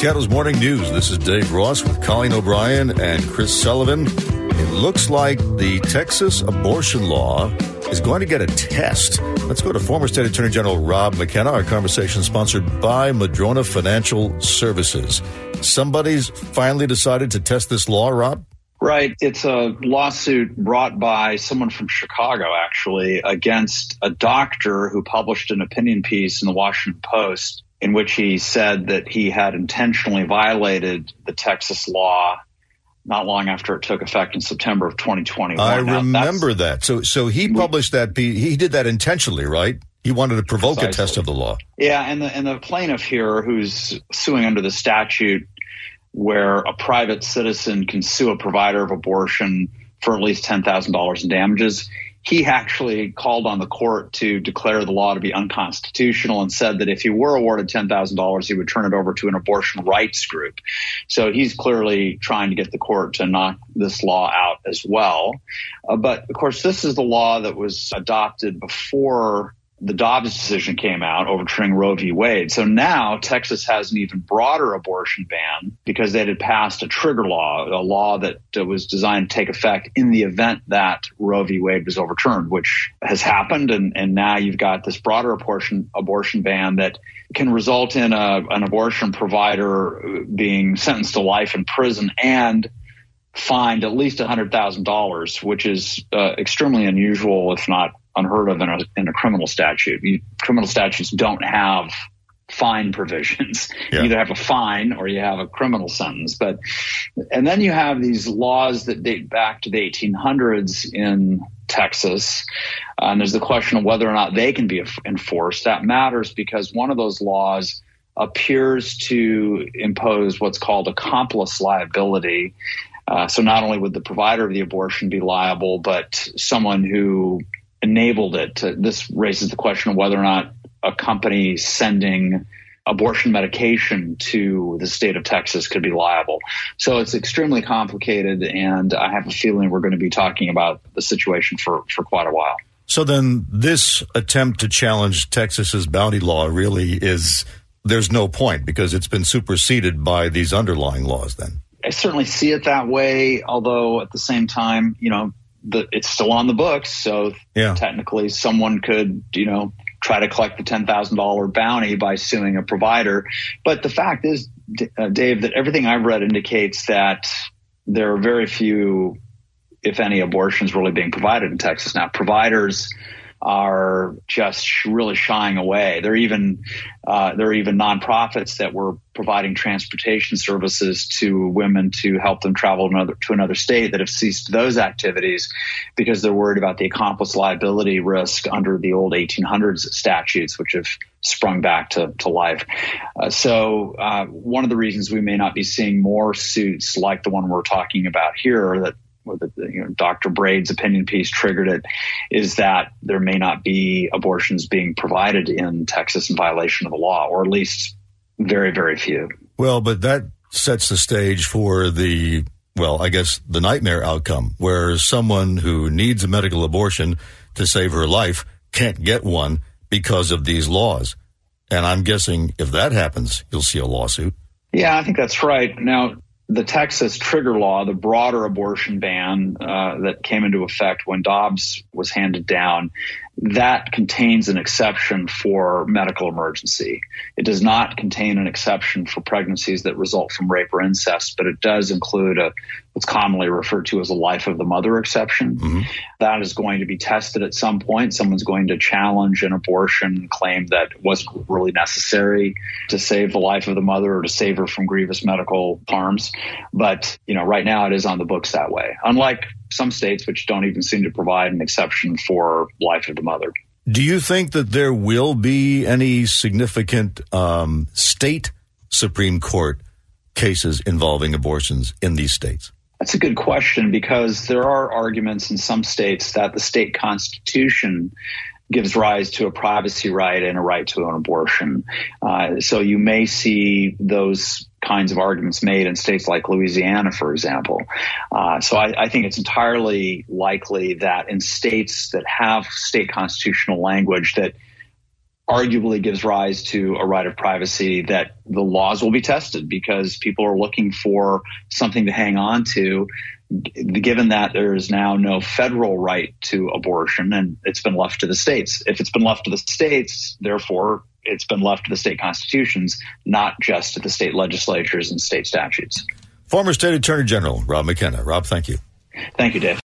Seattle's Morning News. This is Dave Ross with Colleen O'Brien and Chris Sullivan. It looks like the Texas abortion law is going to get a test. Let's go to former State Attorney General Rob McKenna. Our conversation sponsored by Madrona Financial Services. Somebody's finally decided to test this law, Rob? Right. It's a lawsuit brought by someone from Chicago, actually, against a doctor who published an opinion piece in the Washington Post in which he said that he had intentionally violated the Texas law not long after it took effect in September of 2021. I now, remember that. So, so he published that. He did that intentionally, right? He wanted to provoke precisely. a test of the law. Yeah, and the and the plaintiff here, who's suing under the statute, where a private citizen can sue a provider of abortion for at least $10,000 in damages. He actually called on the court to declare the law to be unconstitutional and said that if he were awarded $10,000, he would turn it over to an abortion rights group. So he's clearly trying to get the court to knock this law out as well. Uh, but of course, this is the law that was adopted before the Dobbs decision came out overturning Roe v. Wade. So now Texas has an even broader abortion ban because they had passed a trigger law, a law that was designed to take effect in the event that Roe v. Wade was overturned, which has happened. And, and now you've got this broader abortion, abortion ban that can result in a, an abortion provider being sentenced to life in prison and fined at least $100,000, which is uh, extremely unusual, if not unheard of in a, in a criminal statute. You, criminal statutes don't have fine provisions. Yeah. You either have a fine or you have a criminal sentence. But and then you have these laws that date back to the 1800s in Texas, uh, and there's the question of whether or not they can be enforced. That matters because one of those laws appears to impose what's called accomplice liability. Uh, so not only would the provider of the abortion be liable, but someone who enabled it. To, this raises the question of whether or not a company sending abortion medication to the state of Texas could be liable. So it's extremely complicated, and I have a feeling we're going to be talking about the situation for, for quite a while. So then, this attempt to challenge Texas's bounty law really is there's no point because it's been superseded by these underlying laws. Then I certainly see it that way, although at the same time, you know, the, it's still on the books. So yeah. technically someone could, you know, try to collect the $10,000 bounty by suing a provider. But the fact is, uh, Dave, that everything I've read indicates that there are very few, if any, abortions really being provided in Texas now. Providers are just really shying away. There are even uh, there are even nonprofits that were providing transportation services to women to help them travel another, to another state that have ceased those activities because they're worried about the accomplice liability risk under the old 1800s statutes, which have sprung back to, to life. Uh, so uh, one of the reasons we may not be seeing more suits like the one we're talking about here that the, you know, Dr. Braid's opinion piece triggered it, is that there may not be abortions being provided in Texas in violation of the law, or at least very, very few. Well, but that sets the stage for the, well, I guess the nightmare outcome where someone who needs a medical abortion to save her life can't get one because of these laws. And I'm guessing if that happens, you'll see a lawsuit. Yeah, I think that's right. Now, the Texas trigger law, the broader abortion ban uh, that came into effect when Dobbs was handed down, that contains an exception for medical emergency. It does not contain an exception for pregnancies that result from rape or incest, but it does include a what's commonly referred to as a life of the mother exception. Mm-hmm. That is going to be tested at some point. Someone's going to challenge an abortion claim that wasn't really necessary to save the life of the mother or to save her from grievous medical harms. But, you know, right now it is on the books that way. Unlike some states which don't even seem to provide an exception for life of the mother. Do you think that there will be any significant um, state Supreme Court cases involving abortions in these states? That's a good question because there are arguments in some states that the state constitution gives rise to a privacy right and a right to an abortion. Uh, so you may see those kinds of arguments made in states like Louisiana, for example. Uh, so I, I, think it's entirely likely that in states that have state constitutional language that arguably gives rise to a right of privacy that the laws will be tested because people are looking for something to hang on to given that there is now no federal right to abortion and it's been left to the states. If it's been left to the states, therefore, it's been left to the state constitutions, not just to the state legislatures and state statutes. Former State Attorney General Rob McKenna. Rob, thank you. Thank you, Dave.